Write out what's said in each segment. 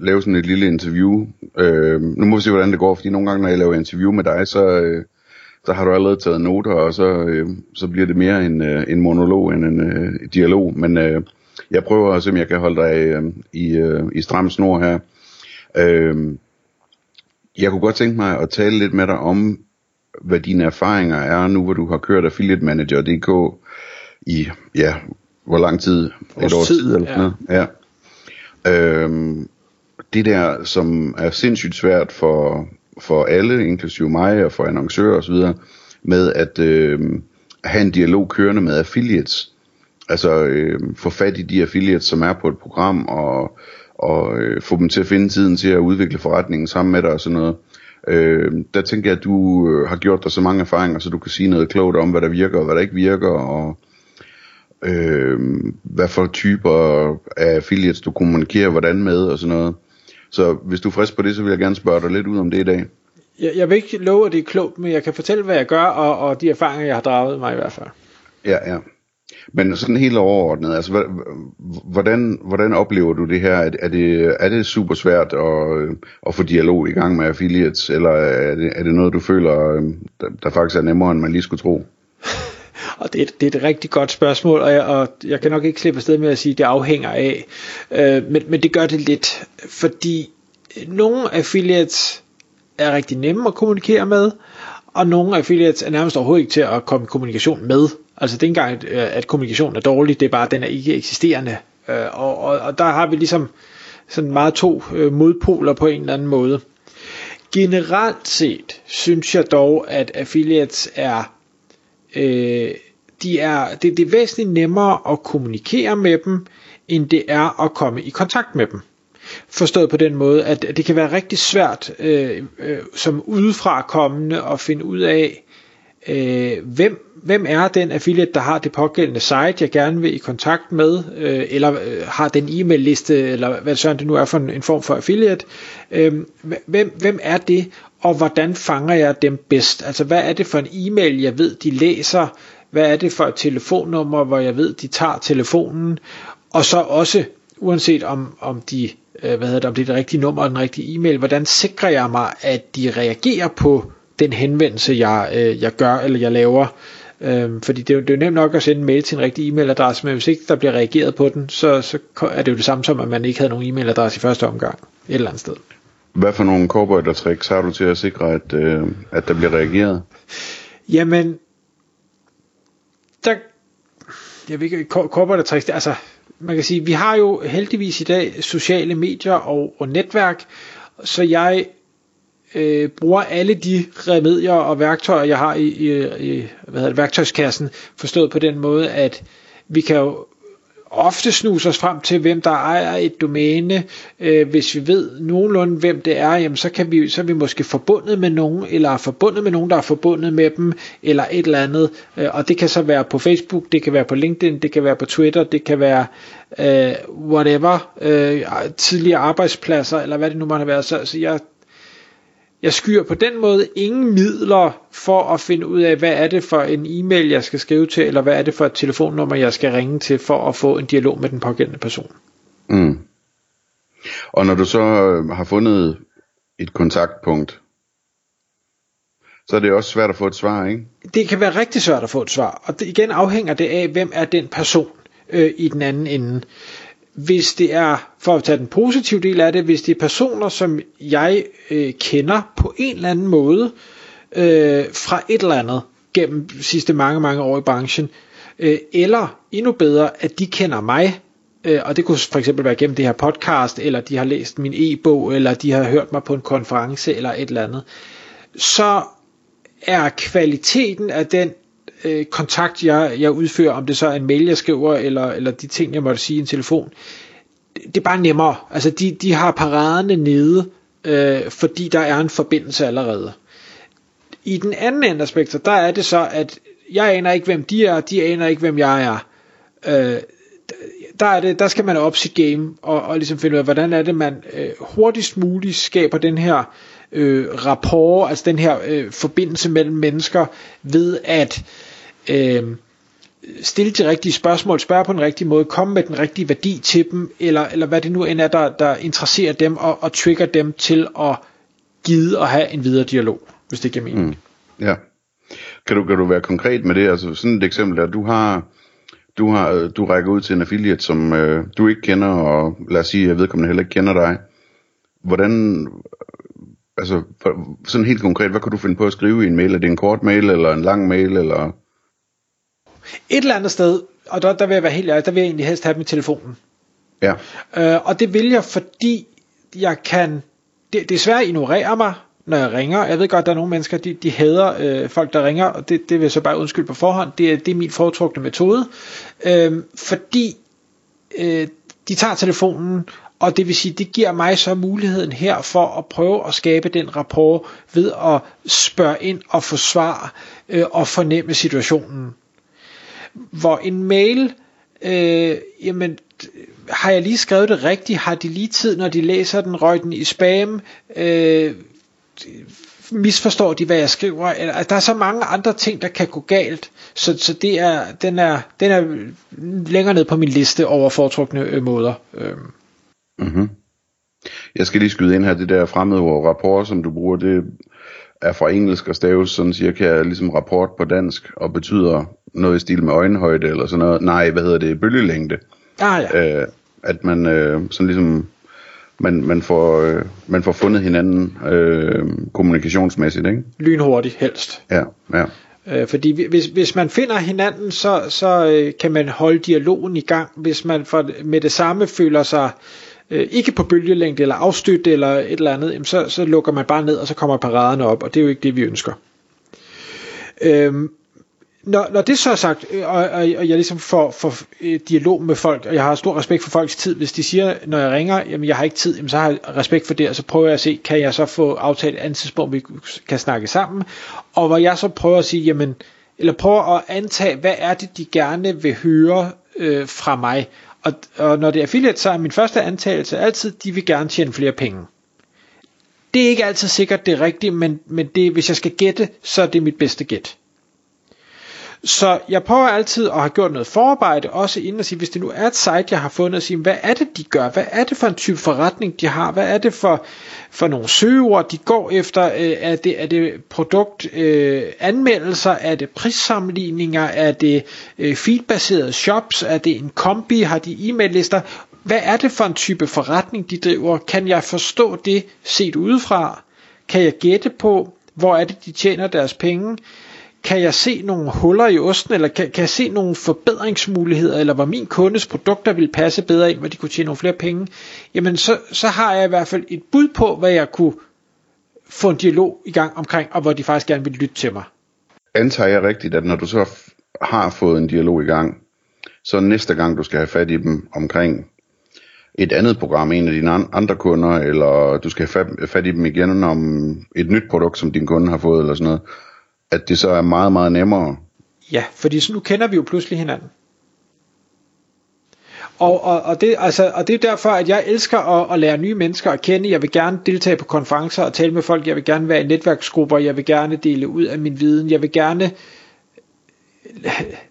lave sådan et lille interview. Øh, nu må vi se, hvordan det går, fordi nogle gange, når jeg laver interview med dig, så, øh, så har du allerede taget noter, og så, øh, så bliver det mere en, øh, en monolog end en øh, dialog. Men øh, jeg prøver at se, om jeg kan holde dig øh, i, øh, i stram snor her. Øh, jeg kunne godt tænke mig at tale lidt med dig om, hvad dine erfaringer er nu, hvor du har kørt Affiliate Manager.dk i, ja, hvor lang tid? Et års tid, eller sådan noget. Ja. Øhm, det der, som er sindssygt svært for, for alle, inklusive mig og for annoncører osv., med at øh, have en dialog kørende med affiliates. Altså øh, få fat i de affiliates, som er på et program, og, og øh, få dem til at finde tiden til at udvikle forretningen sammen med dig og sådan noget. Øh, der tænker jeg, at du øh, har gjort dig så mange erfaringer, så du kan sige noget klogt om, hvad der virker og hvad der ikke virker, og øh, hvad for typer af affiliates du kommunikerer hvordan med og sådan noget. Så hvis du er frisk på det, så vil jeg gerne spørge dig lidt ud om det i dag. Jeg, jeg vil ikke love, at det er klogt, men jeg kan fortælle, hvad jeg gør, og, og de erfaringer, jeg har draget mig i hvert fald. Ja, ja. Men sådan helt overordnet, altså hvordan, hvordan oplever du det her? Er, er, det, er det super svært at, at få dialog i gang med affiliates, eller er det, er det noget, du føler, der, der faktisk er nemmere, end man lige skulle tro? Og det, det er et rigtig godt spørgsmål, og jeg, og jeg kan nok ikke slippe afsted med at sige, at det afhænger af. Øh, men, men det gør det lidt, fordi nogle affiliates er rigtig nemme at kommunikere med, og nogle affiliates er nærmest overhovedet ikke til at komme i kommunikation med. Altså det er ikke engang, øh, at kommunikationen er dårlig, det er bare, at den er ikke eksisterende. Øh, og, og, og der har vi ligesom sådan meget to øh, modpoler på en eller anden måde. Generelt set synes jeg dog, at affiliates er øh, de er, det, det er væsentligt nemmere at kommunikere med dem, end det er at komme i kontakt med dem. Forstået på den måde, at det kan være rigtig svært øh, øh, som udefra kommende at finde ud af, øh, hvem, hvem er den affiliate, der har det pågældende site, jeg gerne vil i kontakt med, øh, eller øh, har den e-mail liste, eller hvad sådan det nu er for en, en form for affiliate. Øh, hvem, hvem er det, og hvordan fanger jeg dem bedst? Altså hvad er det for en e-mail, jeg ved, de læser? Hvad er det for et telefonnummer, hvor jeg ved, de tager telefonen? Og så også, uanset om, om de øh, hvad hedder det, om det er det rigtige nummer og den rigtige e-mail, hvordan sikrer jeg mig, at de reagerer på den henvendelse, jeg, øh, jeg gør eller jeg laver? Øhm, fordi det er, jo, det er jo nemt nok at sende en mail til en rigtig e-mailadresse, men hvis ikke der bliver reageret på den, så, så er det jo det samme som, at man ikke havde nogen e-mailadresse i første omgang et eller andet sted. Hvad for nogle cowboy tricks har du til at sikre, at, øh, at der bliver reageret? Jamen, der, jeg ved ikke, der tricks, altså, man kan sige, vi har jo heldigvis i dag sociale medier og, og netværk, så jeg øh, bruger alle de remedier og værktøjer, jeg har i, i, i hvad hedder det, værktøjskassen, forstået på den måde, at vi kan jo ofte snuse os frem til, hvem der ejer et domæne. Øh, hvis vi ved nogenlunde, hvem det er, jamen, så, kan vi, så er vi måske forbundet med nogen, eller er forbundet med nogen, der er forbundet med dem, eller et eller andet. Øh, og det kan så være på Facebook, det kan være på LinkedIn, det kan være på Twitter, det kan være øh, whatever, øh, tidligere arbejdspladser, eller hvad det nu måtte være. Så, så jeg jeg skyer på den måde ingen midler for at finde ud af, hvad er det for en e-mail, jeg skal skrive til, eller hvad er det for et telefonnummer, jeg skal ringe til, for at få en dialog med den pågældende person. Mm. Og når du så øh, har fundet et kontaktpunkt, så er det også svært at få et svar, ikke? Det kan være rigtig svært at få et svar, og det, igen afhænger det af, hvem er den person øh, i den anden ende hvis det er, for at tage den positive del af det, hvis det er personer, som jeg øh, kender på en eller anden måde, øh, fra et eller andet, gennem de sidste mange, mange år i branchen, øh, eller endnu bedre, at de kender mig, øh, og det kunne for eksempel være gennem det her podcast, eller de har læst min e-bog, eller de har hørt mig på en konference, eller et eller andet, så er kvaliteten af den øh, kontakt, jeg, jeg udfører, om det så er en mail, jeg skriver, eller, eller de ting, jeg måtte sige i en telefon, det, det er bare nemmere. Altså, de, de har paraderne nede, øh, fordi der er en forbindelse allerede. I den anden ende af spektret, der er det så, at jeg aner ikke, hvem de er, de aner ikke, hvem jeg er. Øh, der, er det, der skal man op sit game og, og ligesom finde ud af, hvordan er det, man øh, hurtigst muligt skaber den her øh, rapport, altså den her øh, forbindelse mellem mennesker ved at øh, stille de rigtige spørgsmål, spørge på den rigtige måde, komme med den rigtige værdi til dem, eller, eller hvad det nu end er, der, der interesserer dem og, og trigger dem til at gide at have en videre dialog, hvis det giver mening. Mm. Ja. Kan du, kan du være konkret med det? Altså sådan et eksempel der, du har, du har, du rækker ud til en affiliate, som øh, du ikke kender, og lad os sige, at vedkommende heller ikke kender dig. Hvordan, altså sådan helt konkret, hvad kan du finde på at skrive i en mail? Er det en kort mail, eller en lang mail, eller? Et eller andet sted, og der, der vil jeg være helt ærlig, der vil jeg egentlig helst have dem i telefonen. Ja. Øh, og det vil jeg, fordi jeg kan, det, at ignorere mig, når jeg ringer. Jeg ved godt, at der er nogle mennesker, de, de hader øh, folk, der ringer, og det, det vil jeg så bare undskylde på forhånd. Det er, det er min foretrukne metode. Øh, fordi øh, de tager telefonen, og det vil sige, det giver mig så muligheden her for at prøve at skabe den rapport ved at spørge ind og få svar øh, og fornemme situationen. Hvor en mail, øh, jamen har jeg lige skrevet det rigtigt? Har de lige tid, når de læser den, røg den i spam? Øh, misforstår de, hvad jeg skriver? Eller, altså, der er så mange andre ting, der kan gå galt, så, så det er, den, er, den er længere ned på min liste over foretrukne øh, måder. Øh. Mm-hmm. Jeg skal lige skyde ind her, det der fremmede ord rapport, som du bruger, det er fra engelsk og staves sådan cirka ligesom rapport på dansk, og betyder noget i stil med øjenhøjde eller sådan noget. Nej, hvad hedder det? Bølgelængde. Ah, ja. øh, at man øh, sådan ligesom man, man, får, øh, man får fundet hinanden øh, kommunikationsmæssigt, ikke? Lynhurtigt helst. Ja, ja. Øh, fordi hvis, hvis man finder hinanden, så, så øh, kan man holde dialogen i gang. Hvis man for, med det samme føler sig øh, Øh, ikke på bølgelængde eller afstødt eller et eller andet, jamen så, så lukker man bare ned, og så kommer paraderne op, og det er jo ikke det, vi ønsker. Øhm, når, når det så er sagt, øh, og, og, og jeg ligesom får, får øh, dialog med folk, og jeg har stor respekt for folks tid, hvis de siger, når jeg ringer, jamen jeg har ikke tid, jamen så har jeg respekt for det, og så prøver jeg at se, kan jeg så få aftalt et andet tidspunkt, vi kan snakke sammen, og hvor jeg så prøver at sige, jamen, eller prøver at antage, hvad er det, de gerne vil høre øh, fra mig, og, og når det er affiliate, så er min første antagelse altid, de vil gerne tjene flere penge. Det er ikke altid sikkert, det er rigtigt, men, men det, hvis jeg skal gætte, så er det mit bedste gæt. Så jeg prøver altid at have gjort noget forarbejde, også inden at sige, hvis det nu er et site, jeg har fundet, at sige, hvad er det, de gør? Hvad er det for en type forretning, de har? Hvad er det for, for nogle søgeord, de går efter? Øh, er det, er det produktanmeldelser? Øh, er det prissammenligninger? Er det øh, feedbaserede shops? Er det en kombi? Har de e-mail-lister? Hvad er det for en type forretning, de driver? Kan jeg forstå det set udefra? Kan jeg gætte på, hvor er det, de tjener deres penge? Kan jeg se nogle huller i osten, eller kan, kan jeg se nogle forbedringsmuligheder, eller hvor min kundes produkter vil passe bedre ind, hvor de kunne tjene nogle flere penge, jamen så, så har jeg i hvert fald et bud på, hvad jeg kunne få en dialog i gang omkring, og hvor de faktisk gerne vil lytte til mig. Antager jeg rigtigt, at når du så har fået en dialog i gang, så næste gang du skal have fat i dem omkring et andet program, en af dine andre kunder, eller du skal have fat i dem igen om et nyt produkt, som din kunde har fået, eller sådan noget, at det så er meget, meget nemmere. Ja, fordi så nu kender vi jo pludselig hinanden. Og, og, og, det, altså, og det er derfor, at jeg elsker at, at lære nye mennesker at kende. Jeg vil gerne deltage på konferencer og tale med folk. Jeg vil gerne være i netværksgrupper. Jeg vil gerne dele ud af min viden. Jeg vil gerne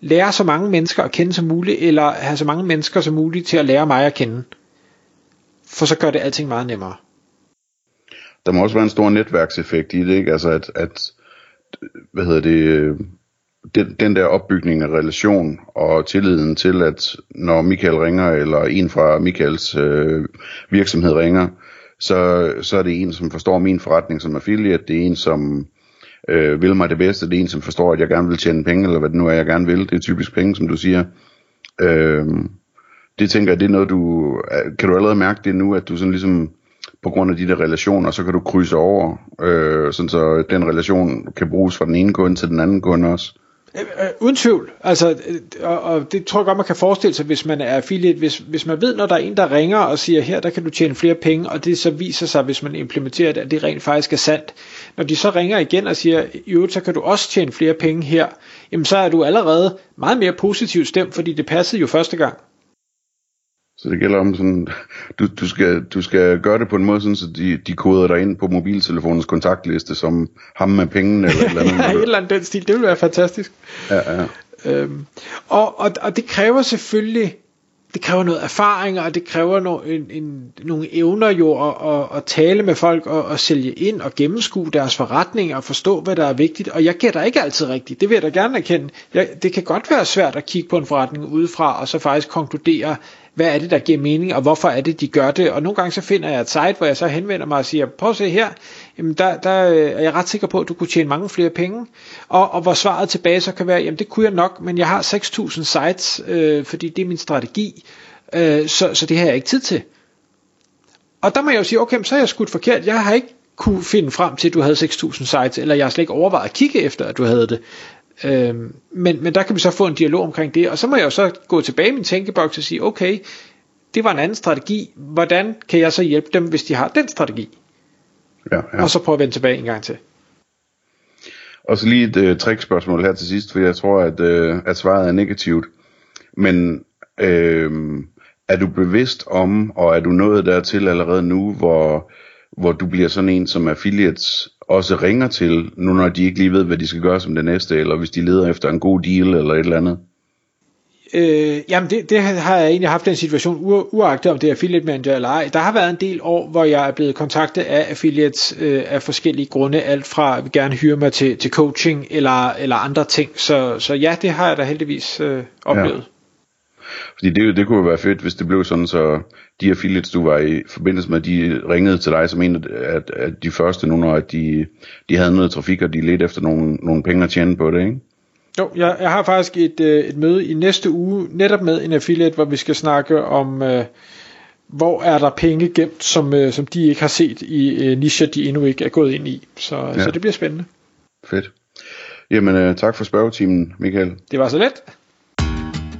lære så mange mennesker at kende som muligt, eller have så mange mennesker som muligt til at lære mig at kende. For så gør det alting meget nemmere. Der må også være en stor netværkseffekt i det, ikke? Altså at, at hvad hedder det, øh, den, den der opbygning af relation og tilliden til, at når Michael ringer, eller en fra Michaels øh, virksomhed ringer, så, så er det en, som forstår min forretning som affiliate, det er en, som øh, vil mig det bedste, det er en, som forstår, at jeg gerne vil tjene penge, eller hvad det nu er, jeg gerne vil. Det er typisk penge, som du siger. Øh, det tænker jeg, det er noget, du... Kan du allerede mærke det nu, at du sådan ligesom på grund af de der relationer, så kan du krydse over, øh, sådan så den relation kan bruges fra den ene kunde til den anden kunde også. Øh, øh, uden tvivl. Altså, øh, og, og det tror jeg godt, man kan forestille sig, hvis man er affiliate. Hvis, hvis man ved, når der er en, der ringer og siger, her der kan du tjene flere penge, og det så viser sig, hvis man implementerer det, at det rent faktisk er sandt. Når de så ringer igen og siger, i øvrigt, så kan du også tjene flere penge her, jamen så er du allerede meget mere positivt stemt, fordi det passede jo første gang. Så det gælder om sådan, du, du, skal, du skal gøre det på en måde, sådan, så de, de koder dig ind på mobiltelefonens kontaktliste, som ham med pengene eller et eller andet. ja, et eller andet den stil, det ville være fantastisk. Ja, ja. Øhm, og, og, og det kræver selvfølgelig, det kræver noget erfaring, og det kræver no, en, en, nogle evner jo at, at, at tale med folk og at sælge ind og gennemskue deres forretning og forstå, hvad der er vigtigt. Og jeg gætter ikke altid rigtigt, det vil jeg da gerne erkende. Jeg, det kan godt være svært at kigge på en forretning udefra og så faktisk konkludere, hvad er det, der giver mening, og hvorfor er det, de gør det. Og nogle gange så finder jeg et site, hvor jeg så henvender mig og siger, prøv at se her, jamen der, der øh, er jeg ret sikker på, at du kunne tjene mange flere penge. Og, og hvor svaret tilbage så kan være, jamen det kunne jeg nok, men jeg har 6.000 sites, øh, fordi det er min strategi, øh, så, så det har jeg ikke tid til. Og der må jeg jo sige, okay, så er jeg skudt forkert. Jeg har ikke kunne finde frem til, at du havde 6.000 sites, eller jeg har slet ikke overvejet at kigge efter, at du havde det. Øhm, men, men der kan vi så få en dialog omkring det, og så må jeg jo så gå tilbage i min tænkeboks og sige, okay, det var en anden strategi, hvordan kan jeg så hjælpe dem, hvis de har den strategi? Ja, ja. Og så prøve at vende tilbage en gang til. Og så lige et uh, trickspørgsmål her til sidst, for jeg tror, at, uh, at svaret er negativt. Men uh, er du bevidst om, og er du nået dertil allerede nu, hvor, hvor du bliver sådan en, som affiliates også ringer til, nu når de ikke lige ved, hvad de skal gøre som det næste, eller hvis de leder efter en god deal eller et eller andet? Øh, jamen det, det har jeg egentlig haft den situation, uagtet om det er affiliate manager eller ej. Der har været en del år, hvor jeg er blevet kontaktet af affiliates øh, af forskellige grunde, alt fra at vil gerne hyre mig til, til coaching eller, eller andre ting. Så, så ja, det har jeg da heldigvis øh, oplevet. Ja. Fordi det, det kunne jo være fedt, hvis det blev sådan, så de affiliates, du var i forbindelse med, de ringede til dig som en af, af de første nu, når de, de havde noget trafik, og de ledte efter nogle, nogle penge at tjene på det, ikke? Jo, jeg, jeg har faktisk et, øh, et møde i næste uge, netop med en affiliate, hvor vi skal snakke om, øh, hvor er der penge gemt, som, øh, som de ikke har set i øh, nischer, de endnu ikke er gået ind i. Så, ja. så det bliver spændende. Fedt. Jamen, øh, tak for spørgetimen, Michael. Det var så let.